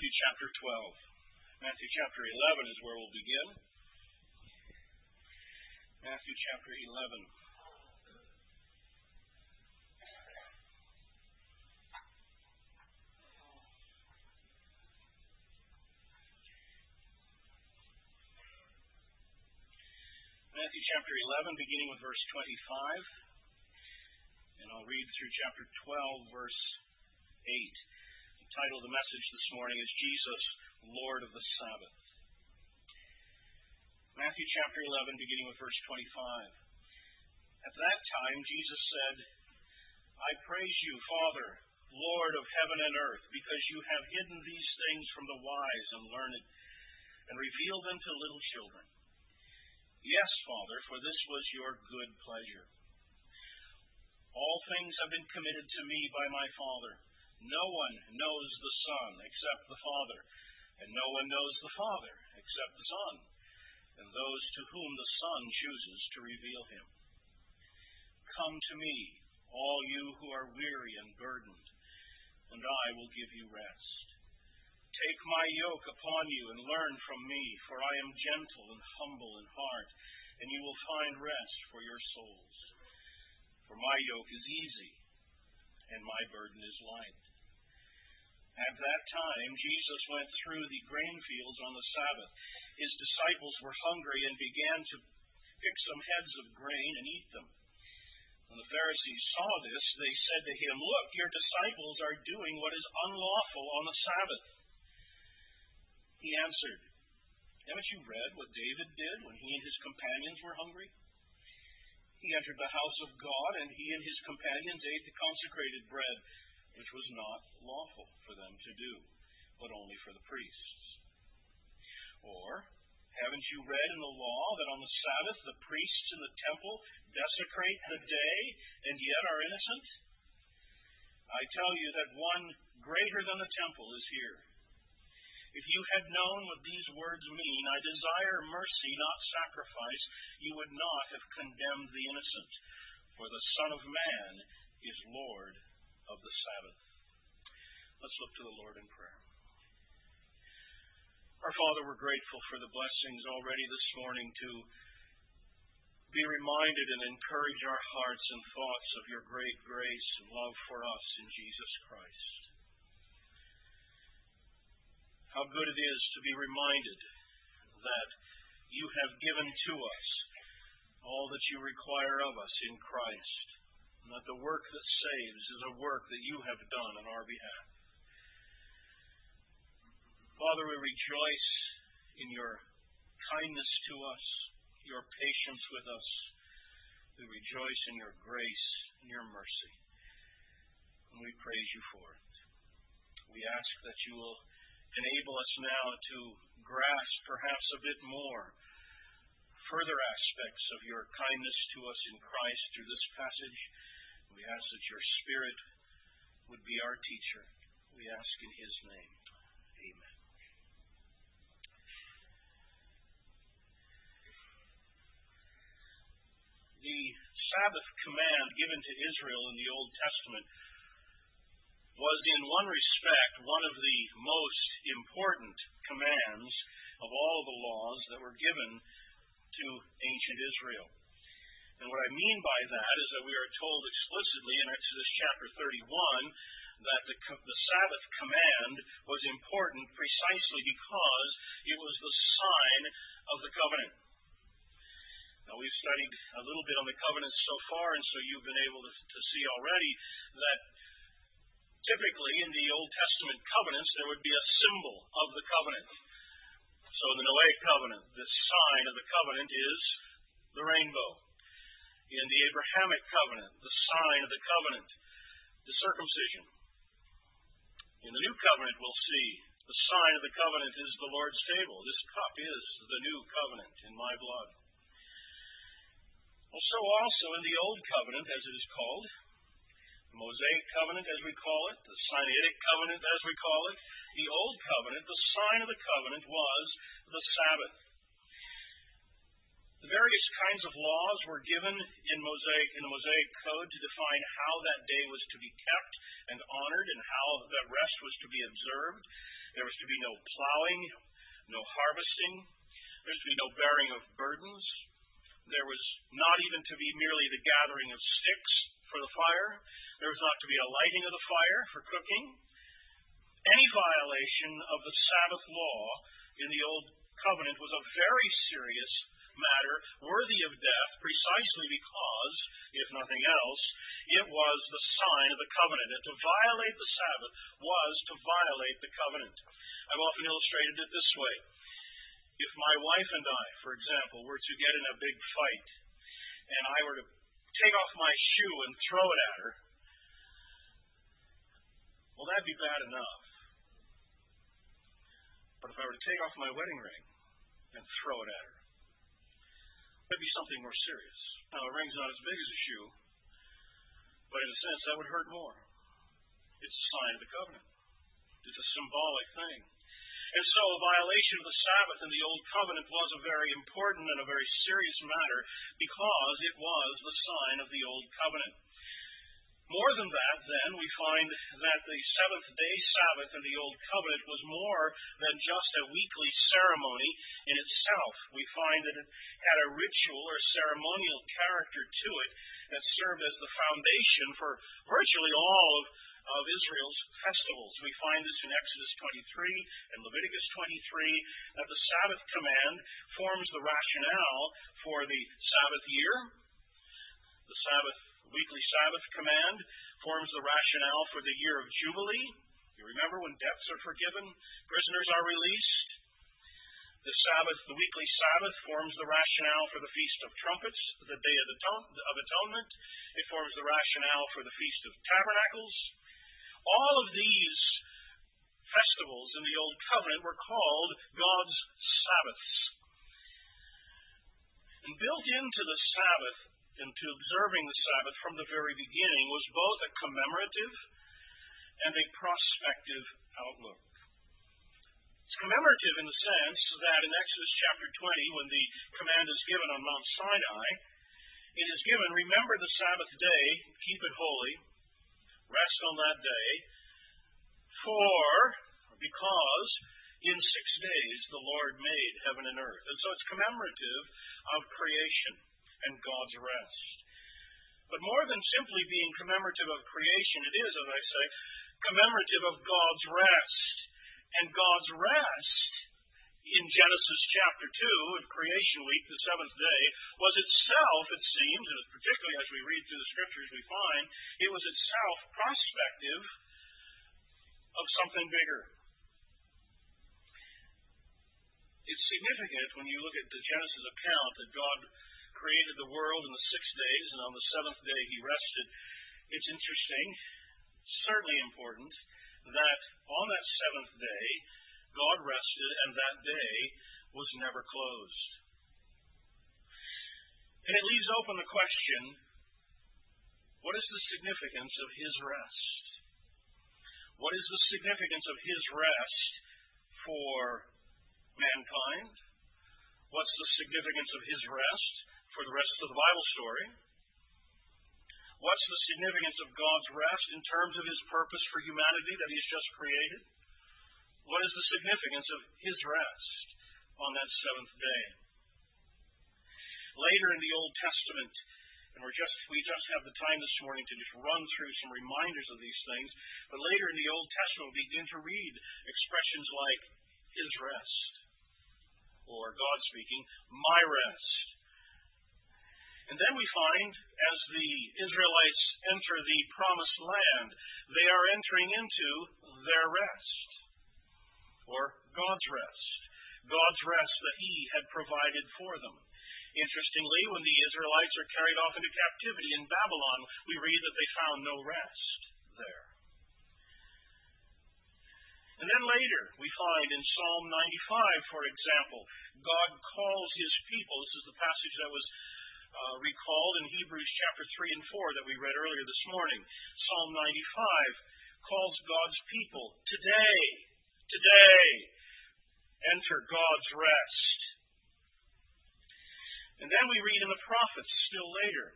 Matthew chapter 12. Matthew chapter 11 is where we'll begin. Matthew chapter 11. Matthew chapter 11, beginning with verse 25. And I'll read through chapter 12, verse 8. Title of the message this morning is Jesus, Lord of the Sabbath. Matthew chapter 11, beginning with verse 25. At that time, Jesus said, I praise you, Father, Lord of heaven and earth, because you have hidden these things from the wise and learned, and revealed them to little children. Yes, Father, for this was your good pleasure. All things have been committed to me by my Father. No one knows the Son except the Father, and no one knows the Father except the Son, and those to whom the Son chooses to reveal him. Come to me, all you who are weary and burdened, and I will give you rest. Take my yoke upon you and learn from me, for I am gentle and humble in heart, and you will find rest for your souls. For my yoke is easy, and my burden is light. At that time, Jesus went through the grain fields on the Sabbath. His disciples were hungry and began to pick some heads of grain and eat them. When the Pharisees saw this, they said to him, Look, your disciples are doing what is unlawful on the Sabbath. He answered, Haven't you read what David did when he and his companions were hungry? He entered the house of God, and he and his companions ate the consecrated bread, which was not lawful for them to do, but only for the priests. Or, haven't you read in the law that on the Sabbath the priests in the temple desecrate the day and yet are innocent? I tell you that one greater than the temple is here. If you had known what these words mean, I desire mercy, not sacrifice, you would not have condemned the innocent. For the Son of Man is Lord of the Sabbath. Let's look to the Lord in prayer. Our Father, we're grateful for the blessings already this morning to be reminded and encourage our hearts and thoughts of your great grace and love for us in Jesus Christ how good it is to be reminded that you have given to us all that you require of us in Christ, that the work that saves is a work that you have done on our behalf. Father, we rejoice in your kindness to us, your patience with us. We rejoice in your grace and your mercy. And we praise you for it. We ask that you will enable us now to grasp perhaps a bit more further aspects of your kindness to us in Christ through this passage. We ask that your Spirit would be our teacher. We ask in his name. Amen. The Sabbath command given to Israel in the Old Testament was in one respect one of the most important commands of all the laws that were given to ancient Israel. And what I mean by that is that we are told explicitly in Exodus chapter 31 that the, the Sabbath command was important precisely because it was the sign of the covenant. Now, we've studied a little bit on the covenant so far, and so you've been able to, to see already that typically in the Old Testament covenants, there would be a symbol of the covenant. So in the Noahic covenant, the sign of the covenant is the rainbow. In the Abrahamic covenant, the sign of the covenant, the circumcision. In the new covenant, we'll see the sign of the covenant is the Lord's table. This cup is the new covenant in my blood. Well, so also in the old covenant, as it is called, the Mosaic covenant, as we call it, the Sinaitic covenant, as we call it, the Old Covenant, the sign of the covenant was the Sabbath. The various kinds of laws were given in the Mosaic Code to define how that day was to be kept and honored and how that rest was to be observed. There was to be no plowing, no harvesting. There was to be no bearing of burdens. There was not even to be merely the gathering of sticks for the fire. There was not to be a lighting of the fire for cooking. Any violation of the Sabbath law in the Old Covenant was a very serious matter, worthy of death, precisely because, if nothing else, it was the sign of the covenant. And to violate the Sabbath was to violate the covenant. I've often illustrated it this way. If my wife and I, for example, were to get in a big fight, and I were to take off my shoe and throw it at her, well, that'd be bad enough. But if I were to take off my wedding ring and throw it at her, that'd be something more serious. Now, a ring's not as big as a shoe, but in a sense, that would hurt more. It's a sign of the covenant, it's a symbolic thing. And so, a violation of the Sabbath in the Old Covenant was a very important and a very serious matter because it was the sign of the Old Covenant. More than that, then, we find that the seventh day Sabbath in the Old Covenant was more than just a weekly ceremony in itself. We find that it had a ritual or ceremonial character to it that served as the foundation for virtually all of, of Israel's festivals. We find this in Exodus 23 and Leviticus 23 that the Sabbath command forms the rationale for the Sabbath year. The Sabbath weekly Sabbath command forms the rationale for the year of Jubilee. You remember when debts are forgiven, prisoners are released. The Sabbath, the weekly Sabbath, forms the rationale for the Feast of Trumpets, the Day of Atonement. It forms the rationale for the Feast of Tabernacles. All of these festivals in the Old Covenant were called God's Sabbaths. And built into the Sabbath into observing the Sabbath from the very beginning was both a commemorative and a prospective outlook. It's commemorative in the sense that in Exodus chapter 20, when the command is given on Mount Sinai, it is given, remember the Sabbath day, keep it holy, rest on that day, for, because in six days the Lord made heaven and earth. And so it's commemorative of creation and God's rest. But more than simply being commemorative of creation, it is, as I say, commemorative of God's rest. And God's rest in Genesis chapter 2 of creation week, the seventh day, was itself, it seems, and particularly as we read through the scriptures we find, it was itself prospective of something bigger. It's significant when you look at the Genesis account that God created the world in the six days, and on the seventh day he rested. It's interesting, certainly important, that on that seventh day, God rested, and that day was never closed. And it leaves open the question what is the significance of his rest? What is the significance of his rest for mankind? What's the significance of his rest for the rest of the Bible story. What's the significance of God's rest in terms of his purpose for humanity that he's just created? What is the significance of his rest on that seventh day? Later in the Old Testament, and we're just we just have the time this morning to just run through some reminders of these things, but later in the Old Testament we begin to read expressions like his rest, or God speaking, my rest then we find, as the Israelites enter the promised land, they are entering into their rest, or God's rest. God's rest that He had provided for them. Interestingly, when the Israelites are carried off into captivity in Babylon, we read that they found no rest there. And then later, we find in Psalm 95, for example, God calls his people. This is the passage that was Uh, recalled in Hebrews chapter 3 and 4 that we read earlier this morning. Psalm 95 calls God's people today, today, enter God's rest. And then we read in the prophets still later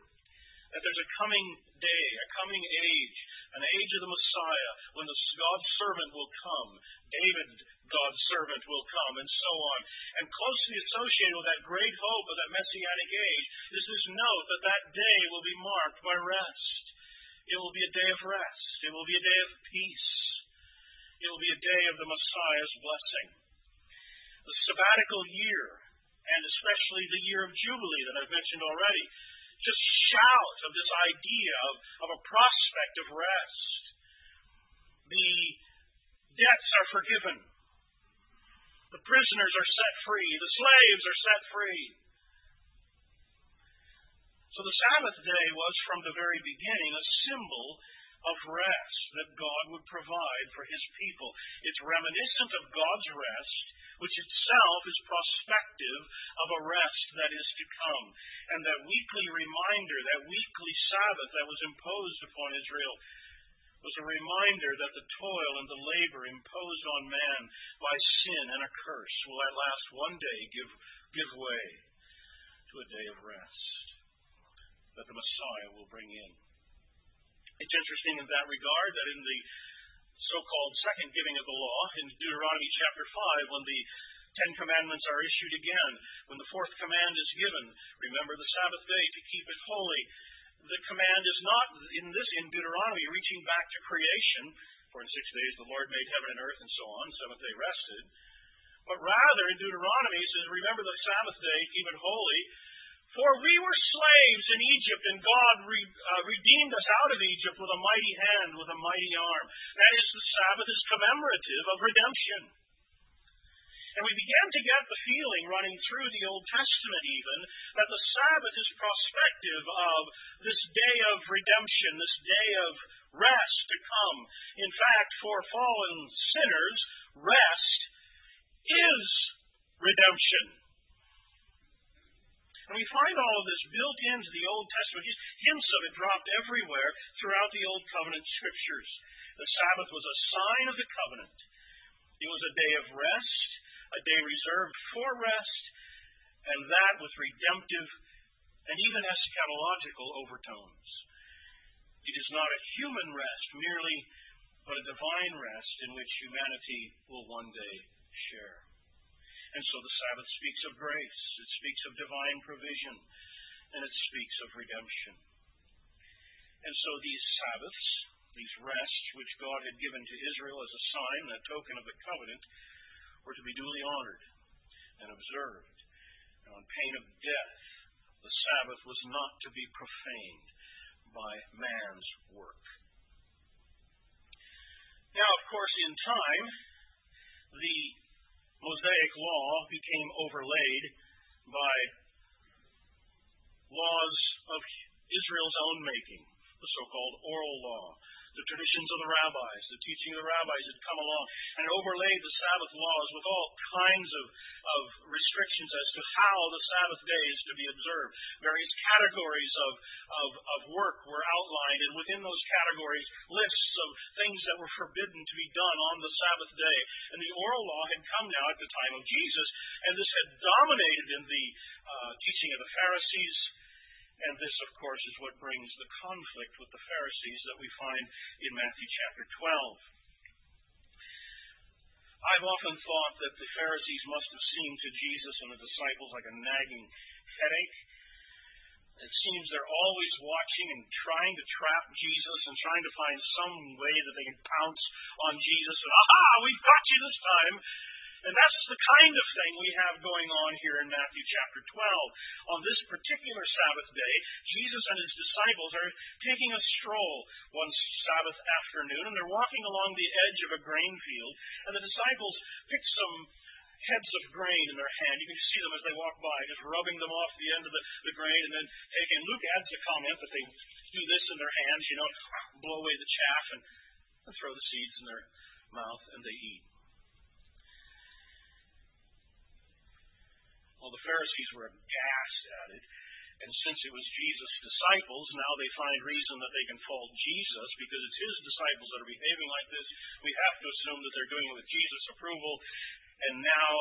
that there's a coming day, a coming age, an age of the Messiah, when the God's servant will come, David, God's servant, will come, and so on. And closely associated with that great hope of that messianic age is this note that that day will be marked by rest. It will be a day of rest. It will be a day of peace. It will be a day of the Messiah's blessing. The sabbatical year, and especially the year of Jubilee that I've mentioned already, just shout of this idea of, of a prospect of rest. The debts are forgiven. The prisoners are set free. The slaves are set free. So the Sabbath day was from the very beginning a symbol of rest that God would provide for his people. It's reminiscent of God's rest which itself is prospective of a rest that is to come. And that weekly reminder, that weekly Sabbath that was imposed upon Israel, was a reminder that the toil and the labor imposed on man by sin and a curse will at last one day give, give way to a day of rest that the Messiah will bring in. It's interesting in that regard that in the so-called second giving of the law in Deuteronomy chapter 5 when the Ten Commandments are issued again. When the fourth command is given, remember the Sabbath day to keep it holy. The command is not in this in Deuteronomy reaching back to creation, for in six days the Lord made heaven and earth and so on, seventh day rested. But rather in Deuteronomy it says, remember the Sabbath day, keep it holy. For we were slaves in Egypt, and God re, uh, redeemed us out of Egypt with a mighty hand, with a mighty arm. That is, the Sabbath is commemorative of redemption. And we began to get the feeling running through the Old Testament even that the Sabbath is prospective of this day of redemption, this day of rest to come. In fact, for fallen sinners, rest is redemption. And we find all of this built into the Old Testament. just Hints of it dropped everywhere throughout the Old Covenant scriptures. The Sabbath was a sign of the covenant. It was a day of rest, a day reserved for rest, and that with redemptive and even eschatological overtones. It is not a human rest merely, but a divine rest in which humanity will one day share. And so the Sabbath speaks of grace, it speaks of divine provision, and it speaks of redemption. And so these Sabbaths, these rests which God had given to Israel as a sign a token of the covenant, were to be duly honored and observed. And on pain of death, the Sabbath was not to be profaned by man's work. Now, of course, in time, the Mosaic law became overlaid by laws of Israel's own making, the so called oral law, the traditions of the rabbis, the teaching of the rabbis had come along and overlaid the Sabbath laws with all kinds of, of restrictions as to how the Sabbath day is to be observed. Various categories of, of, of work were outlined, and within those categories, lists of things that were forbidden to be done on the Sabbath day. And the oral law had come now at the time of Jesus, and this had dominated in the uh, teaching of the Pharisees and this, of course, is what brings the conflict with the Pharisees that we find in Matthew chapter 12. I've often thought that the Pharisees must have seemed to Jesus and the disciples like a nagging headache. It seems they're always watching and trying to trap Jesus and trying to find some way that they can pounce on Jesus and, aha, we've got you this time. And that's the kind of thing we have going on here in Matthew chapter 12. On this particular Sabbath day, Jesus and his disciples are taking a stroll one Sabbath afternoon, and they're walking along the edge of a grain field, and the disciples pick some heads of grain in their hand. You can see them as they walk by, just rubbing them off the end of the, the grain and then taking. Luke adds a comment that they do this in their hands, you know, blow away the chaff and throw the seeds in their mouth, and they eat. Well, the Pharisees were aghast at it. And since it was Jesus' disciples, now they find reason that they can fault Jesus because it's his disciples that are behaving like this. We have to assume that they're doing it with Jesus' approval. And now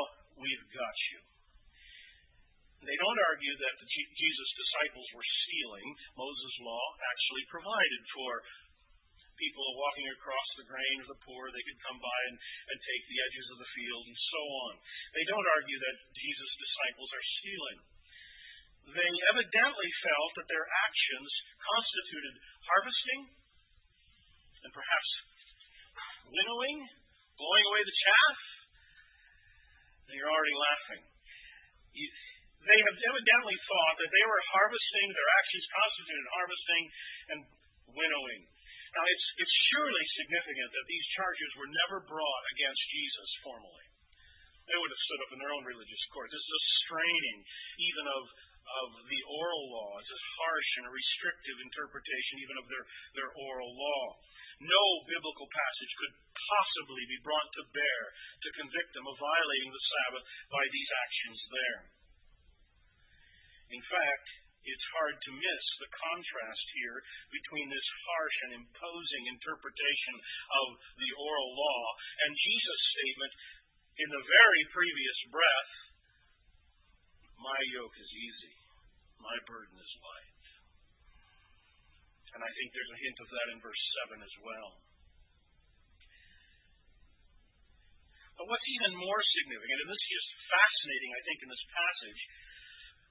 we've got you. They don't argue that Jesus' disciples were stealing. Moses' law actually provided for people walking across the grain of the poor, they could come by and, and take the edges of the field and so on. They don't argue that Jesus' disciples are stealing. They evidently felt that their actions constituted harvesting and perhaps winnowing, blowing away the chaff. And you're already laughing. They have evidently thought that they were harvesting, their actions constituted harvesting and winnowing. Now, it's, surely significant that these charges were never brought against Jesus formally. They would have stood up in their own religious court. This is a straining even of, the oral law. It's a harsh and restrictive interpretation even of their oral law. No biblical passage could possibly be brought to bear to convict them of violating the Sabbath by these actions there. In fact, it's hard to miss the contrast here between this harsh and imposing interpretation of the oral law and Jesus' statement in the very previous breath My yoke is easy, my burden is light. And I think there's a hint of that in verse 7 as well. But what's even more significant, and this is just fascinating, I think, in this passage,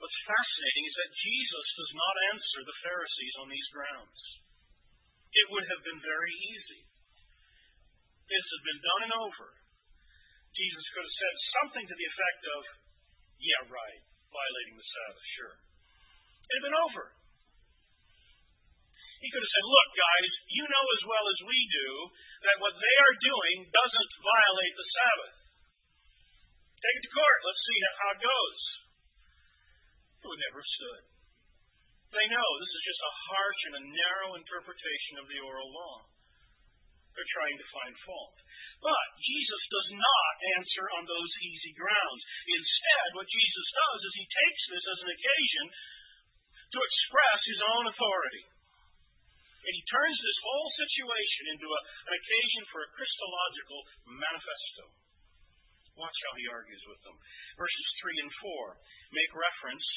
what's fascinating is that Jesus does not answer the Pharisees on these grounds. It would have been very easy. This had been done and over. Jesus could have said something to the effect of, Yeah, right, violating the Sabbath, sure. It had been over. He could have said, Look, guys, you know as well as we do that what they are doing doesn't violate the Sabbath. Take it to court. Let's see how it goes. Would never stood. They know this is just a harsh and a narrow interpretation of the oral law. They're trying to find fault. But Jesus does not answer on those easy grounds. Instead, what Jesus does is he takes this as an occasion to express his own authority. And he turns this whole situation into a, an occasion for a Christological manifesto. Watch how he argues with them. Verses 3 and 4 make reference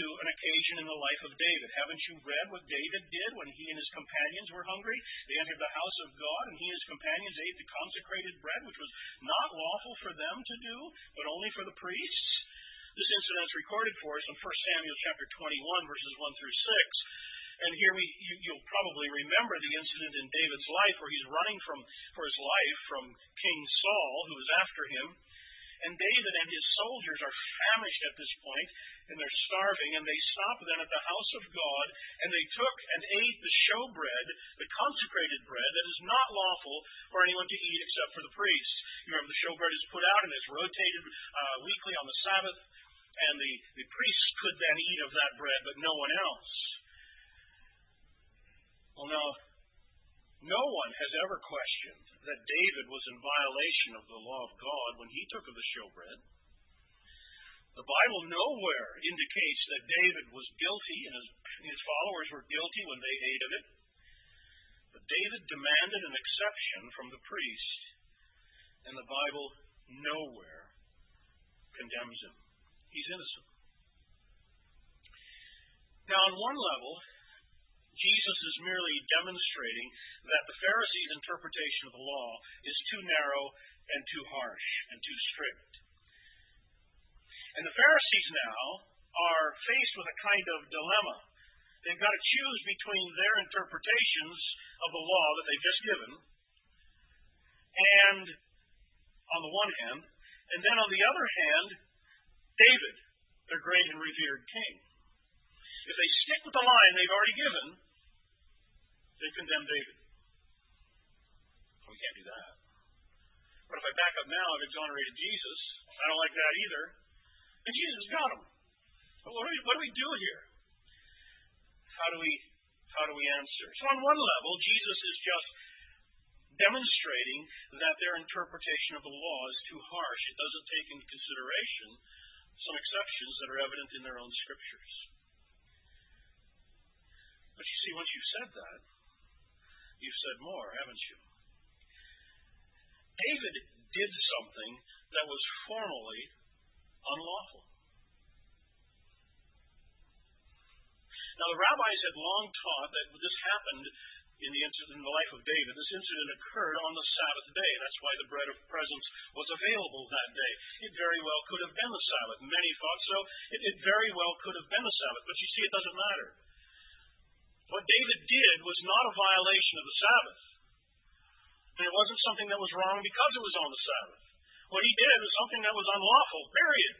to an occasion in the life of David. Haven't you read what David did when he and his companions were hungry? They entered the house of God, and he and his companions ate the consecrated bread, which was not lawful for them to do, but only for the priests. This incident is recorded for us in 1 Samuel chapter 21, verses 1 through 6. And here we, you, will probably remember the incident in David's life where he's running from for his life from King Saul, who is after him. And David and his soldiers are famished at this point, and they're starving, and they stop then at the house of God, and they took and ate the showbread, the consecrated bread that is not lawful for anyone to eat except for the priests. You remember the showbread is put out and it's rotated uh, weekly on the Sabbath, and the, the priests could then eat of that bread, but no one else. Well, now, no one has ever questioned that David was in violation of the law of God when he took of the showbread. The Bible nowhere indicates that David was guilty and his, his followers were guilty when they ate of it. But David demanded an exception from the priest, and the Bible nowhere condemns him. He's innocent. Now, on one level, Jesus is merely demonstrating that the Pharisees' interpretation of the law is too narrow and too harsh and too strict. And the Pharisees now are faced with a kind of dilemma. They've got to choose between their interpretations of the law that they've just given, and on the one hand, and then on the other hand, David, their great and revered king. If they stick with the line they've already given, they condemn David. Oh, we can't do that. But if I back up now, I've exonerated Jesus. I don't like that either. And Jesus got him. But what do we, what do, we do here? How do we how do we answer? So on one level, Jesus is just demonstrating that their interpretation of the law is too harsh. It doesn't take into consideration some exceptions that are evident in their own scriptures. But you see, once you've said that, You've said more, haven't you? David did something that was formally unlawful. Now, the rabbis had long taught that this happened in the incident in the life of David. This incident occurred on the Sabbath day. That's why the bread of presence was available that day. It very well could have been the Sabbath. Many thought so. It, it very well could have been the Sabbath. But you see, it doesn't matter. What David did was not a violation of the Sabbath. And it wasn't something that was wrong because it was on the Sabbath. What he did was something that was unlawful, period.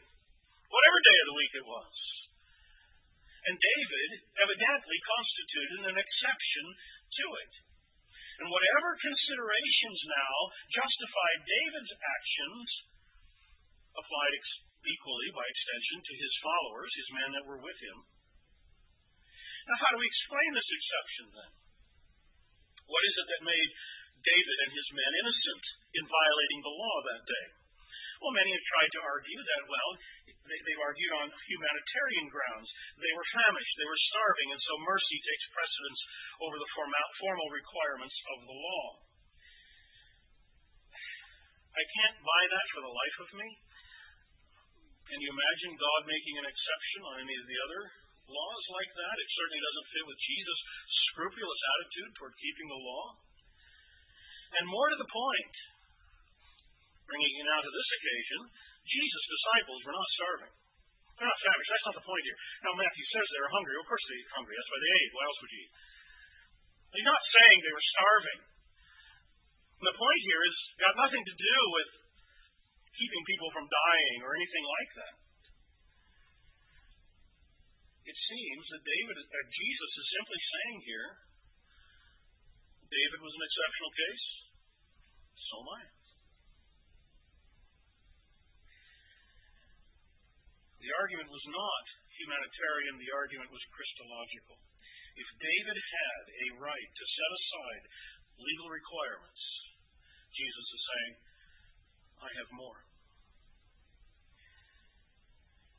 Whatever day of the week it was. And David evidently constituted an exception to it. And whatever considerations now justified David's actions applied equally, by extension, to his followers, his men that were with him. Now, how do we explain this exception then? What is it that made David and his men innocent in violating the law that day? Well, many have tried to argue that, well, they, have argued on humanitarian grounds. They were famished, they were starving, and so mercy takes precedence over the formal, formal requirements of the law. I can't buy that for the life of me. Can you imagine God making an exception on any of the other laws like that? It certainly doesn't fit with Jesus' scrupulous attitude toward keeping the law. And more to the point, bringing it now to this occasion, Jesus' disciples were not starving. They're not famished. That's not the point here. Now, Matthew says they were hungry. Of course they were hungry. That's why they ate. Why else would you eat? He's not saying they were starving. And the point here is got nothing to do with keeping people from dying or anything like that. It seems that David, that Jesus is simply saying here, David was an exceptional case. So am I. The argument was not humanitarian, the argument was Christological. If David had a right to set aside legal requirements, Jesus is saying, I have more.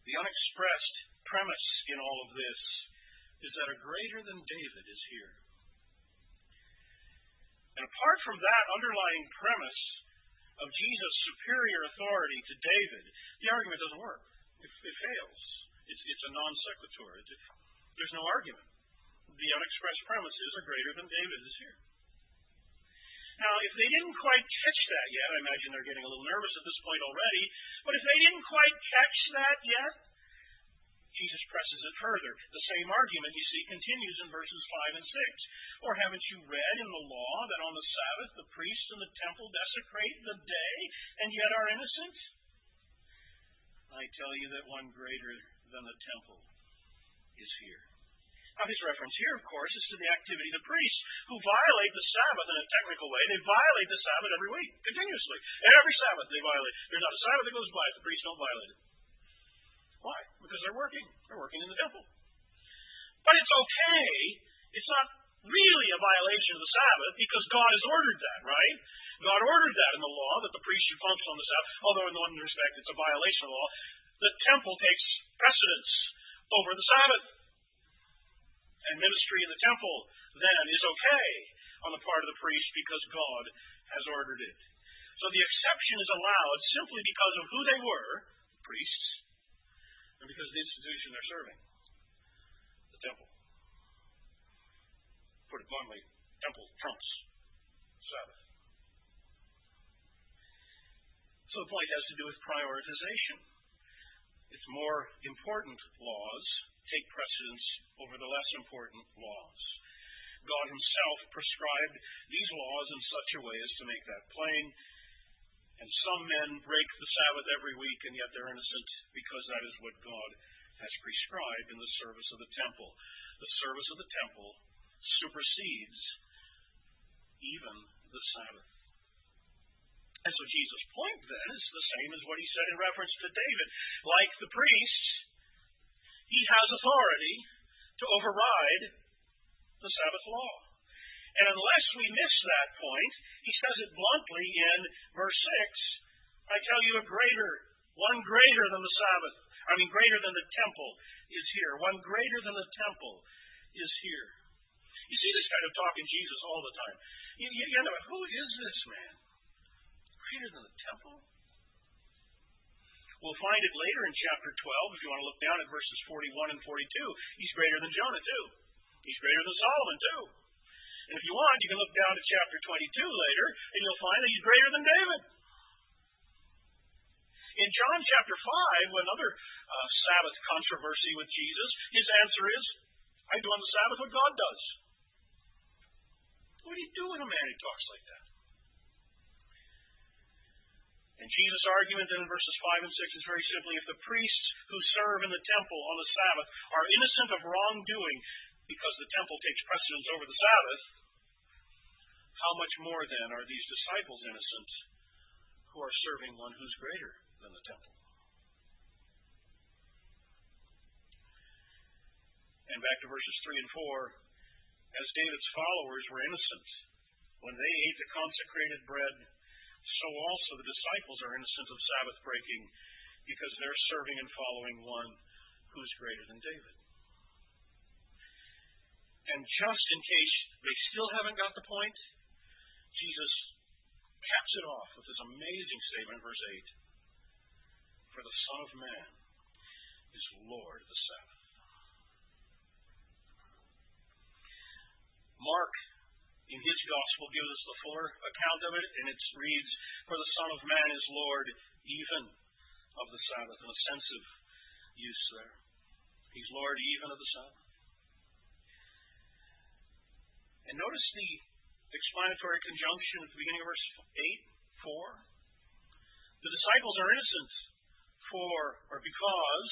The unexpressed premise in all of this is that a greater than David is here. And apart from that underlying premise of Jesus' superior authority to David, the argument doesn't work. It, it fails. It's, it's a non sequitur. there's no argument. The unexpressed premise is a greater than David is here. Now, if they didn't quite catch that yet, I imagine they're getting a little nervous at this point already, but if they didn't quite catch that yet, Jesus presses it further. The same argument, you see, continues in verses 5 and 6. Or haven't you read in the law that on the Sabbath the priests in the temple desecrate the day and yet are innocent? I tell you that one greater than the temple is here. Now, his reference here, of course, is to the activity of the priests who violate the Sabbath in a technical way. They violate the Sabbath every week, continuously. Every Sabbath they violate. There's not a Sabbath that goes by if the priests don't violate it. Why? Because they're working. They're working in the temple. But it's okay. It's not really a violation of the Sabbath because God has ordered that, right? God ordered that in the law that the priest should function on the Sabbath, although in one respect it's a violation of the law. The temple takes precedence over the Sabbath and ministry in the temple then is okay on the part of the priest because God has ordered it. So the exception is allowed simply because of who they were, priests, and because of the institution they're serving, the temple. Put it bluntly, temple trumps Sabbath. So the point has to do with prioritization. It's more important laws take precedence over the less important laws. God Himself prescribed these laws in such a way as to make that plain. And some men break the Sabbath every week, and yet they're innocent because that is what God has prescribed in the service of the temple. The service of the temple supersedes even the Sabbath. And so Jesus' point then is the same as what he said in reference to David. Like the priests, he has authority to override the Sabbath law. And unless we miss that point, he says it bluntly in verse 6 I tell you, a greater, one greater than the Sabbath, I mean, greater than the temple is here. One greater than the temple is here. You see this kind of talk in Jesus all the time. You, you, you know, who is this man? Greater than the temple? We'll find it later in chapter 12, if you want to look down at verses 41 and 42. He's greater than Jonah, too. He's greater than Solomon, too. And if you want, you can look down to chapter 22 later, and you'll find that he's greater than David. In John chapter 5, another uh, Sabbath controversy with Jesus, his answer is, I do on the Sabbath what God does. What do you do when a man who talks like that? And Jesus' argument then in verses 5 and 6 is very simply if the priests who serve in the temple on the Sabbath are innocent of wrongdoing because the temple takes precedence over the Sabbath, how much more then are these disciples innocent who are serving one who's greater than the temple? And back to verses 3 and 4 as David's followers were innocent when they ate the consecrated bread so also the disciples are innocent of Sabbath breaking because they're serving and following one who's greater than David. And just in case they still haven't got the point, Jesus caps it off with this amazing statement verse 8 For the Son of Man is Lord of the Sabbath. Mark in his gospel gives us the fuller account of it, and it reads, For the Son of Man is Lord even of the Sabbath, an offensive use there. He's Lord even of the Sabbath. And notice the explanatory conjunction at the beginning of verse 8, 4. The disciples are innocent for or because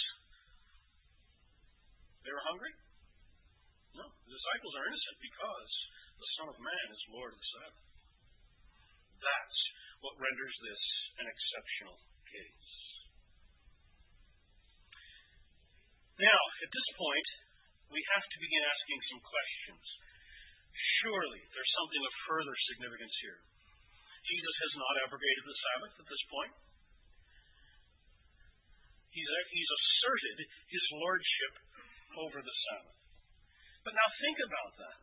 they were hungry? No, the disciples are innocent because the Son of Man is Lord of the Sabbath. That's what renders this an exceptional case. Now, at this point, we have to begin asking some questions. Surely there's something of further significance here. Jesus has not abrogated the Sabbath at this point. He's, he's asserted his lordship over the Sabbath. But now think about that.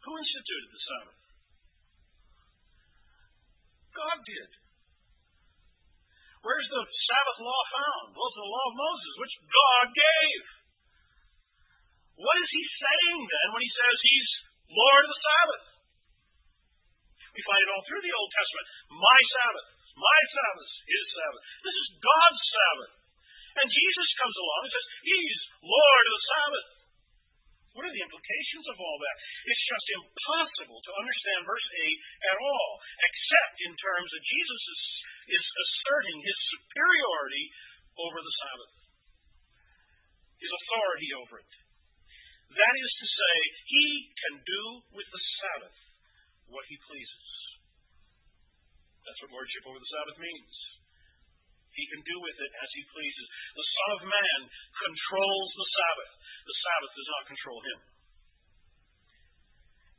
Who instituted the Sabbath? God did. Where's the Sabbath law found? Well, it's the law of Moses, which God gave. What is he saying then when he says he's Lord of the Sabbath? We find it all through the Old Testament. My Sabbath, my Sabbath, his Sabbath. This is God's Sabbath. And Jesus comes along and says, He's Lord of the Sabbath. What are the implications of all that? It's just impossible to understand verse 8 at all, except in terms that Jesus is, is asserting his superiority over the Sabbath, his authority over it. That is to say, he can do with the Sabbath what he pleases. That's what lordship over the Sabbath means. He can do with it as he pleases. The Son of Man controls the Sabbath. The Sabbath does not control him.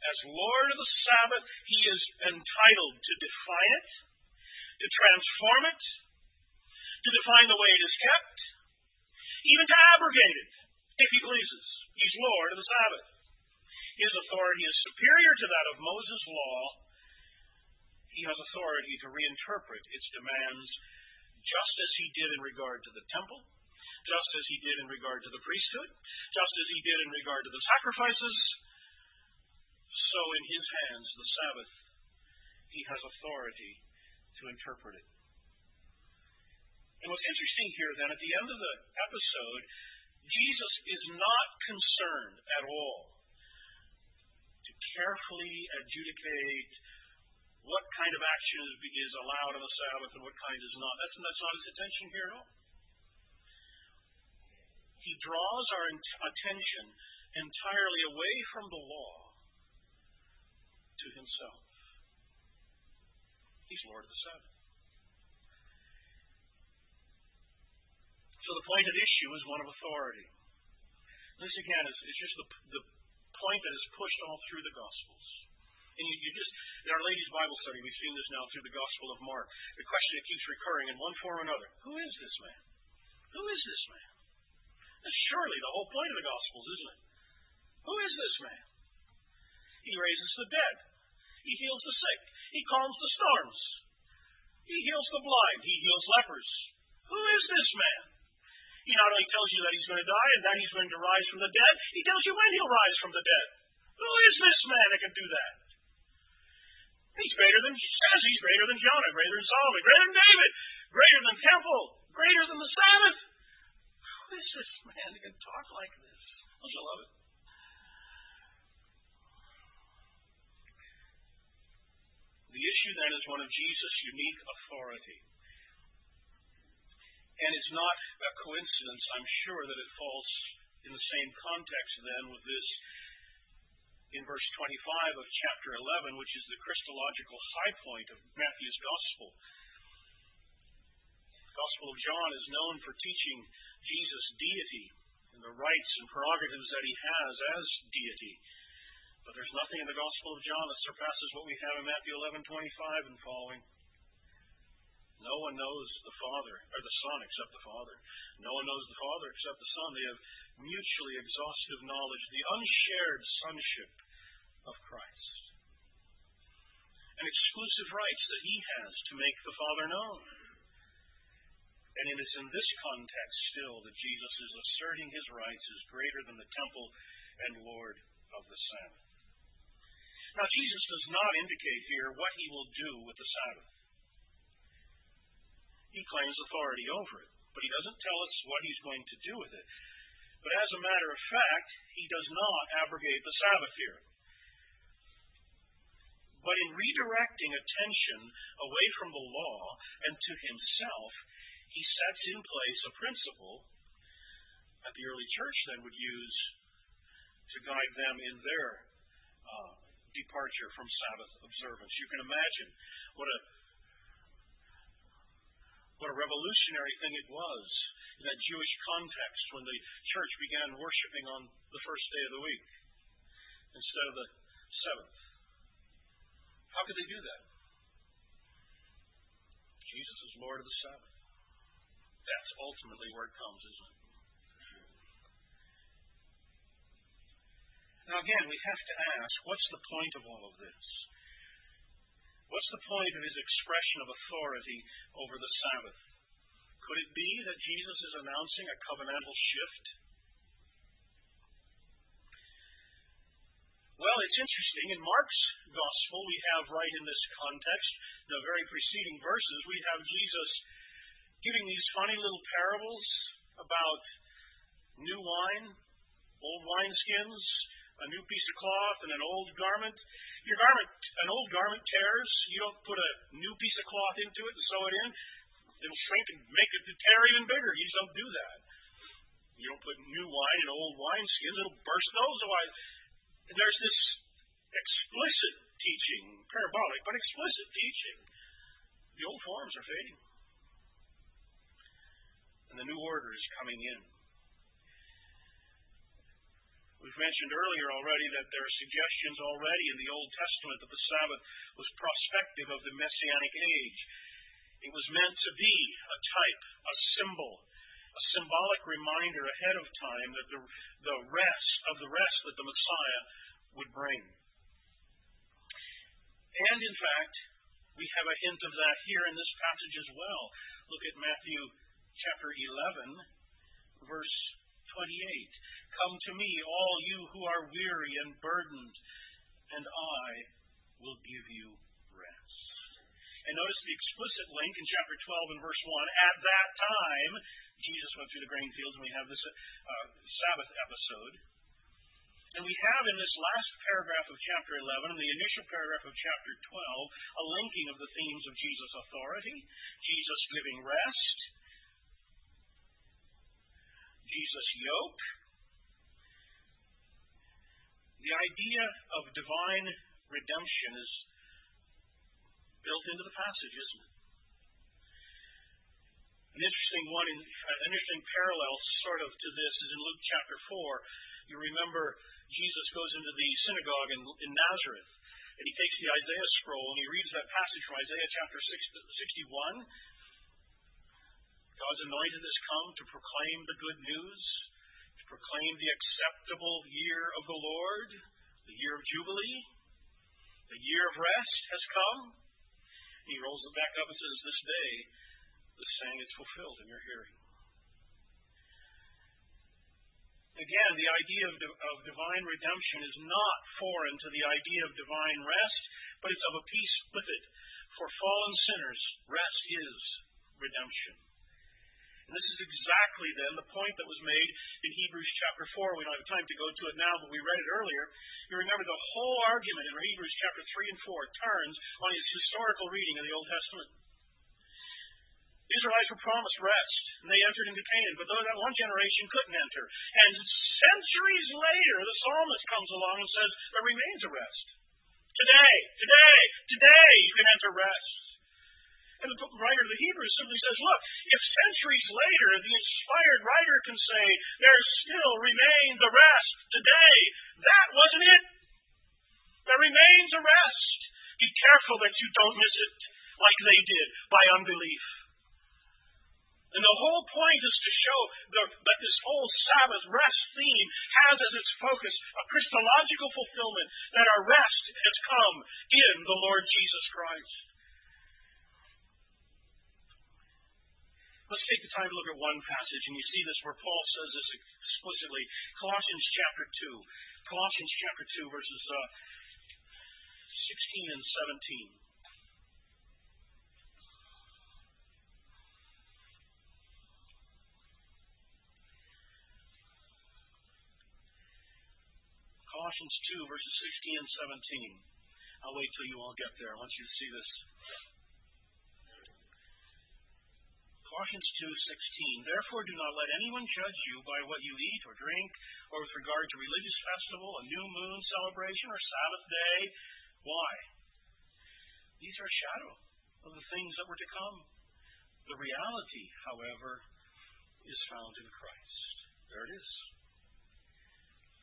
As Lord of the Sabbath, he is entitled to define it, to transform it, to define the way it is kept, even to abrogate it, if he pleases. He's Lord of the Sabbath. His authority is superior to that of Moses' law. He has authority to reinterpret its demands just as he did in regard to the temple, just as he did in regard to the priesthood, just as he did in regard to the sacrifices. So in his hands, the Sabbath, he has authority to interpret it. And what's interesting here, then, at the end of the episode, Jesus is not concerned at all to carefully adjudicate what kind of action is allowed on the Sabbath and what kind is not. That's, not his attention here at all. He draws our attention entirely away from the law to himself. He's Lord of the Sabbath. So the point at issue is one of authority. This again is, just the, point that is pushed all through the Gospels. And you, you just, in our ladies' Bible study, we've seen this now through the Gospel of Mark. The question that keeps recurring in one form or another Who is this man? Who is this man? That's surely the whole point of the Gospels, isn't it? Who is this man? He raises the dead. He heals the sick. He calms the storms. He heals the blind. He heals lepers. Who is this man? He not only tells you that he's going to die and that he's going to rise from the dead, he tells you when he'll rise from the dead. Who is this man that can do that? He's greater than he says he's greater than Jonah, greater than Solomon, greater than David, greater than temple, greater than the Sabbath. Who is this man that can talk like this? Don't you love it? The issue then is one of Jesus' unique authority. And it's not a coincidence, I'm sure, that it falls in the same context then with this in verse 25 of chapter 11, which is the Christological high point of Matthew's Gospel. The Gospel of John is known for teaching Jesus' deity and the rights and prerogatives that he has as deity. But there's nothing in the Gospel of John that surpasses what we have in Matthew 11:25 and following. No one knows the Father or the Son except the Father. No one knows the Father except the Son. They have mutually exhaustive knowledge, the unshared sonship of Christ. And exclusive rights that he has to make the Father known. And it is in this context still that Jesus is asserting his rights as greater than the temple and Lord of the Sabbath. Now, Jesus does not indicate here what he will do with the Sabbath. He claims authority over it, but he doesn't tell us what he's going to do with it. But as a matter of fact, he does not abrogate the Sabbath here. But in redirecting attention away from the law and to himself, he sets in place a principle that the early church then would use to guide them in their uh, departure from Sabbath observance. You can imagine what a what a revolutionary thing it was in that Jewish context when the church began worshiping on the first day of the week instead of the seventh. How could they do that? Jesus is Lord of the Sabbath. That's ultimately where it comes, isn't it? Now, again, we have to ask what's the point of all of this? What's the point of his expression of authority over the Sabbath? Could it be that Jesus is announcing a covenantal shift? Well, it's interesting. In Mark's gospel, we have right in this context, the very preceding verses, we have Jesus giving these funny little parables about new wine, old wineskins, a new piece of cloth, and an old garment. Your garment, an old garment tears. You don't put a new piece of cloth into it and sew it in. It'll shrink and make it tear even bigger. You don't do that. You don't put new wine in old wineskins. It'll burst those away. There's this explicit teaching, parabolic, but explicit teaching. The old forms are fading. And the new order is coming in. We've mentioned earlier already that there are suggestions already in the Old Testament that the Sabbath was prospective of the Messianic age. It was meant to be a type, a symbol, a symbolic reminder ahead of time that the, the rest of the rest that the Messiah would bring. And in fact, we have a hint of that here in this passage as well. Look at Matthew chapter 11, verse 28. Come to me, all you who are weary and burdened, and I will give you rest. And notice the explicit link in chapter 12 and verse 1. At that time, Jesus went through the grain fields, and we have this uh, Sabbath episode. And we have in this last paragraph of chapter 11 and the initial paragraph of chapter 12 a linking of the themes of Jesus' authority, Jesus giving rest, Jesus' yoke, the idea of divine redemption is built into the passage, isn't it? An interesting one, an interesting parallel sort of to this is in Luke chapter 4. You remember Jesus goes into the synagogue in, in Nazareth, and he takes the Isaiah scroll and he reads that passage from Isaiah chapter 61. God's anointed has come to proclaim the good news proclaim the acceptable year of the Lord, the year of Jubilee, the year of rest has come. He rolls it back up and says, This day the saying is fulfilled in your hearing. Again, the idea of, of divine redemption is not foreign to the idea of divine rest, but it's of a piece with it. For fallen sinners, rest is redemption. And this is exactly then the point that was made in Hebrews chapter 4. We don't have time to go to it now, but we read it earlier. You remember the whole argument in Hebrews chapter 3 and 4 turns on its historical reading of the Old Testament. The Israelites were promised rest, and they entered into Canaan, but though that one generation couldn't enter. And centuries later, the psalmist comes along and says, there remains a rest. Today, today, today you can enter rest. And the writer of the Hebrews simply says, look, if centuries later the inspired writer can say, there still remains the rest today, that wasn't it. There remains a rest. Be careful that you don't miss it like they did by unbelief. And the whole point is to show that this whole Sabbath rest theme has as its focus a Christological fulfillment, that our rest has come in the Lord Jesus Christ. Let's take the time to look at one passage, and you see this where Paul says this explicitly. Colossians chapter 2. Colossians chapter 2, verses uh, 16 and 17. Colossians 2, verses 16 and 17. I'll wait till you all get there. I want you to see this. Colossians 2:16 Therefore do not let anyone judge you by what you eat or drink or with regard to religious festival, a new moon celebration or Sabbath day. Why? These are a shadow of the things that were to come. The reality, however, is found in Christ. There it is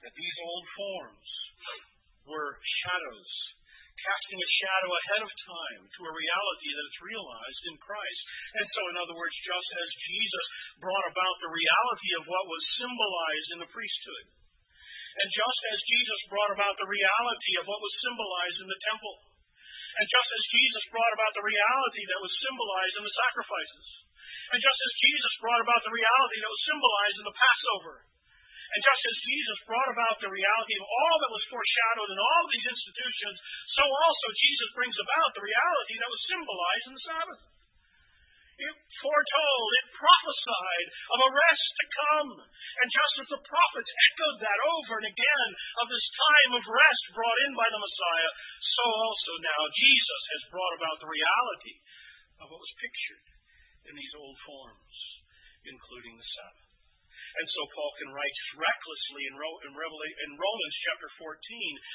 that these old forms were shadows, casting a shadow ahead of time to a reality that is realized in Christ. And so, in other words, just as Jesus brought about the reality of what was symbolized in the priesthood, and just as Jesus brought about the reality of what was symbolized in the temple, and just as Jesus brought about the reality that was symbolized in the sacrifices, and just as Jesus brought about the reality that was symbolized in the Passover, and just as Jesus brought about the reality of all that was foreshadowed in all these institutions, so also Jesus brings about the reality that was symbolized in the Sabbath. It foretold, it prophesied of a rest to come. And just as the prophets echoed that over and again of this time of rest brought in by the Messiah, so also now Jesus has brought about the reality of what was pictured in these old forms, including the Sabbath. And so Paul can write recklessly in, Ro- in, in Romans chapter 14.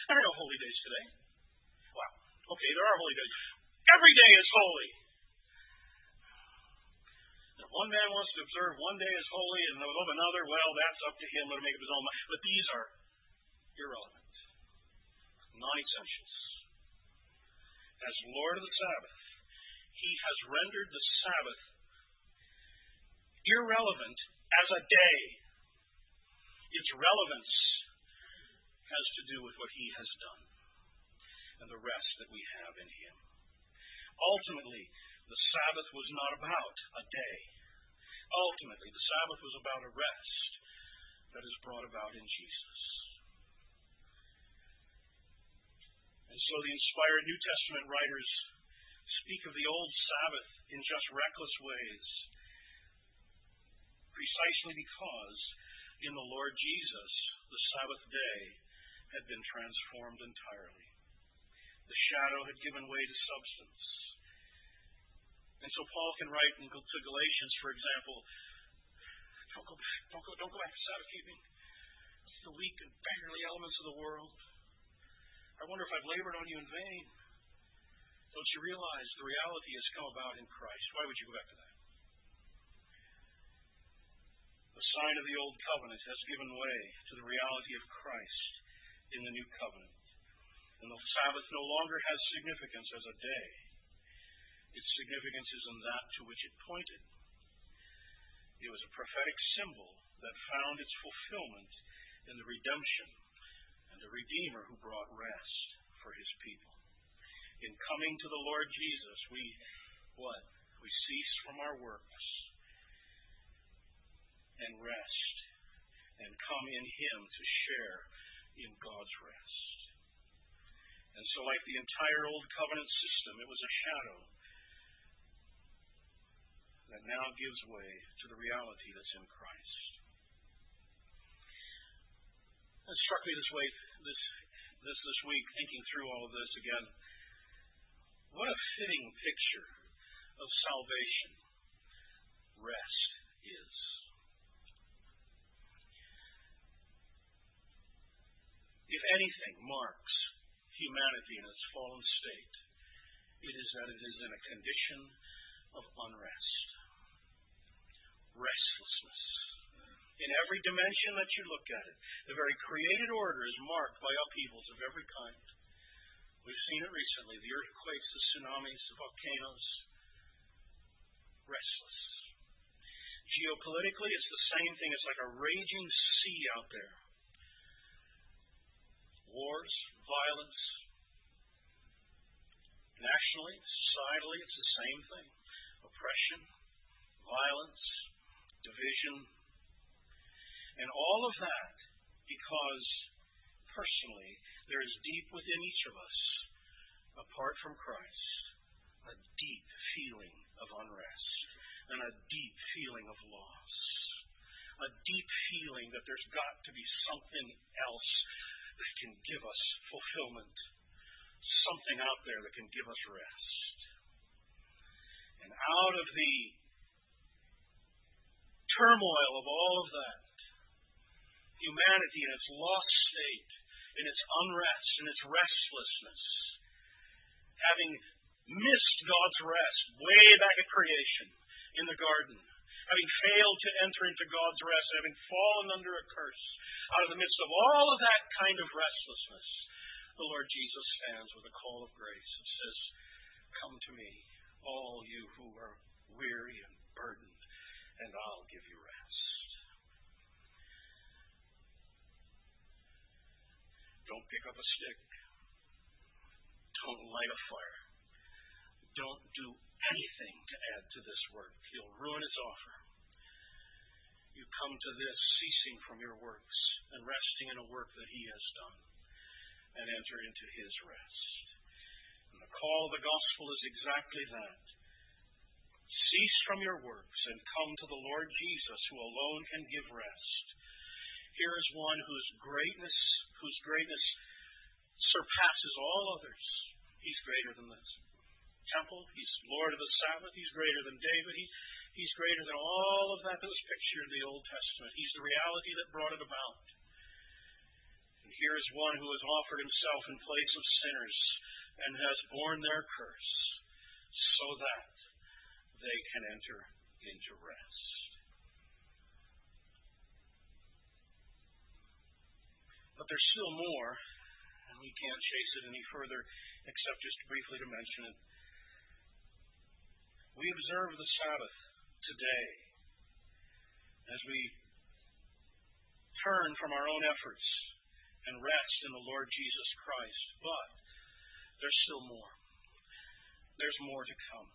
There are no holy days today. Well, okay, there are holy days. Every day is holy. If one man wants to observe one day as holy and love another, well, that's up to him. Let him make up his own mind. But these are irrelevant, non essentials. As Lord of the Sabbath, he has rendered the Sabbath irrelevant as a day. Its relevance has to do with what he has done and the rest that we have in him. Ultimately, the Sabbath was not about a day. Ultimately, the Sabbath was about a rest that is brought about in Jesus. And so the inspired New Testament writers speak of the old Sabbath in just reckless ways precisely because in the Lord Jesus, the Sabbath day had been transformed entirely. The shadow had given way to substance. And so Paul can write in, to Galatians, for example, don't go back, don't go, don't go back to Sabbath keeping. It's the weak and beggarly elements of the world. I wonder if I've labored on you in vain. Don't you realize the reality has come about in Christ? Why would you go back to that? The sign of the old covenant has given way to the reality of Christ in the new covenant. And the Sabbath no longer has significance as a day. Its significance is in that to which it pointed. It was a prophetic symbol that found its fulfillment in the redemption and the Redeemer who brought rest for his people. In coming to the Lord Jesus, we what? We cease from our works and rest and come in Him to share in God's rest. And so, like the entire Old Covenant system, it was a shadow that now gives way to the reality that's in Christ. It struck me this way this this this week, thinking through all of this again. What a fitting picture of salvation rest is. If anything marks humanity in its fallen state, it is that it is in a condition of unrest, restlessness. In every dimension that you look at it, the very created order is marked by upheavals of every kind. We've seen it recently the earthquakes, the tsunamis, the volcanoes. Restless. Geopolitically, it's the same thing. It's like a raging sea out there. Wars, violence. Nationally, societally, it's the same thing. Oppression, violence, division. And all of that because personally there is deep within each of us, apart from Christ, a deep feeling of unrest and a deep feeling of loss. A deep feeling that there's got to be something else that can give us fulfillment. Something out there that can give us rest. And out of the turmoil of all of that, humanity in its lost state, in its unrest, in its restlessness, having missed God's rest way back at creation in the garden, having failed to enter into God's rest, having fallen under a curse, out of the midst of all of that kind of restlessness, the Lord Jesus stands with a call of grace and says, Come to me, all you who are weary and burdened, and I'll give you rest. Don't pick up a stick. Don't light a fire. Don't do anything to add to this work. You'll ruin its offer. You come to this ceasing from your works and resting in a work that He has done and enter into His rest. And the call of the gospel is exactly that. Cease from your works and come to the Lord Jesus, who alone can give rest. Here is one whose greatness, whose greatness surpasses all others. He's greater than this temple. He's Lord of the Sabbath. He's greater than David. He's greater than all of that that was pictured in the Old Testament. He's the reality that brought it about. And here is one who has offered himself in place of sinners and has borne their curse so that they can enter into rest. But there's still more, and we can't chase it any further except just briefly to mention it. We observe the Sabbath today as we turn from our own efforts and rest in the Lord Jesus Christ. But there's still more. There's more to come.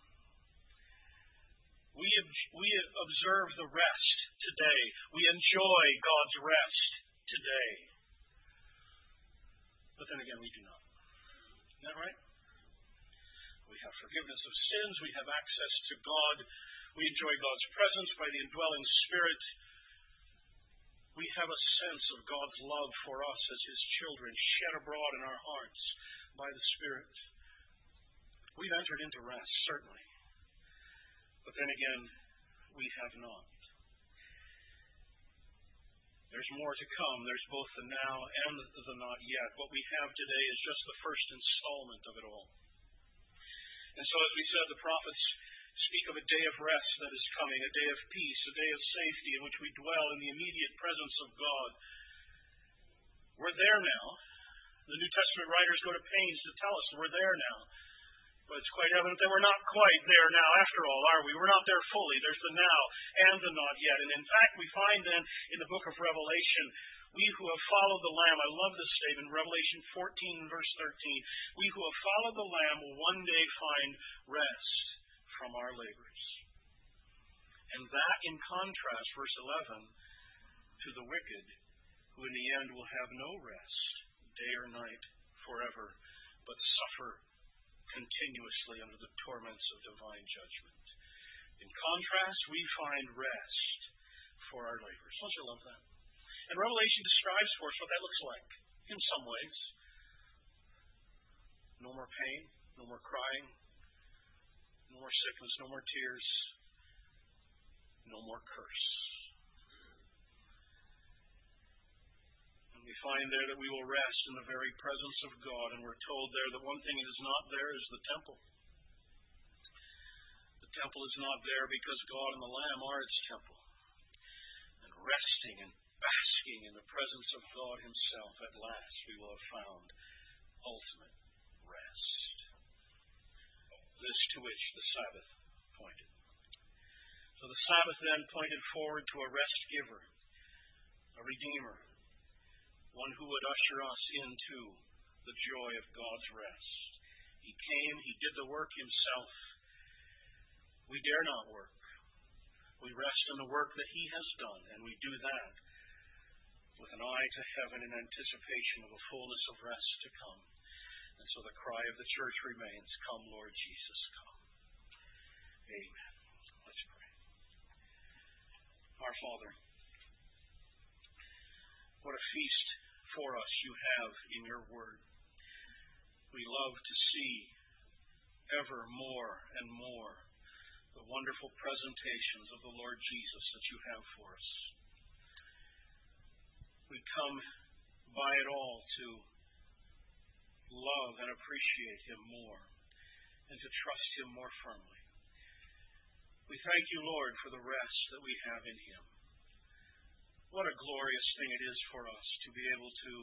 We, we observe the rest today. We enjoy God's rest today. But then again, we do not. Isn't that right? We have forgiveness of sins. We have access to God. We enjoy God's presence by the indwelling Spirit. We have a sense of God's love for us as His children shed abroad in our hearts by the Spirit. We've entered into rest, certainly. But then again, we have not. There's more to come. There's both the now and the not yet. What we have today is just the first installment of it all. And so, as we said, the prophets speak of a day of rest that is coming, a day of peace, a day of safety in which we dwell in the immediate presence of God. We're there now. The New Testament writers go to pains to tell us we're there now. But it's quite evident that we're not quite there now, after all, are we? We're not there fully. There's the now and the not yet. And in fact, we find then in the book of Revelation, we who have followed the Lamb, I love this statement, Revelation 14, verse 13. We who have followed the Lamb will one day find rest from our labors. And that, in contrast, verse 11, to the wicked, who in the end will have no rest, day or night, forever, but suffer continuously under the torments of divine judgment. In contrast, we find rest for our labors. Don't you love that? And Revelation describes for us what that looks like in some ways. No more pain, no more crying, no more sickness, no more tears, no more curse. And we find there that we will rest in the very presence of God, and we're told there that one thing that is not there is the temple. The temple is not there because God and the Lamb are its temple. And resting and basking in the presence of God Himself, at last we will have found ultimate. This to which the Sabbath pointed. So the Sabbath then pointed forward to a rest giver, a redeemer, one who would usher us into the joy of God's rest. He came, He did the work Himself. We dare not work. We rest in the work that He has done, and we do that with an eye to heaven in anticipation of a fullness of rest to come. And so the cry of the church remains Come, Lord Jesus, come. Amen. Let's pray. Our Father, what a feast for us you have in your word. We love to see ever more and more the wonderful presentations of the Lord Jesus that you have for us. We come by it all to love and appreciate Him more and to trust Him more firmly. We thank you, Lord, for the rest that we have in Him. What a glorious thing it is for us to be able to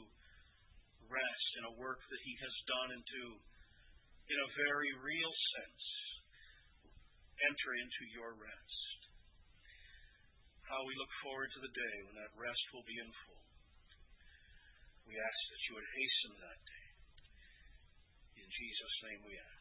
rest in a work that He has done and to, in a very real sense, enter into your rest. How we look forward to the day when that rest will be in full. We ask that you would hasten that day. Jesus' name we ask.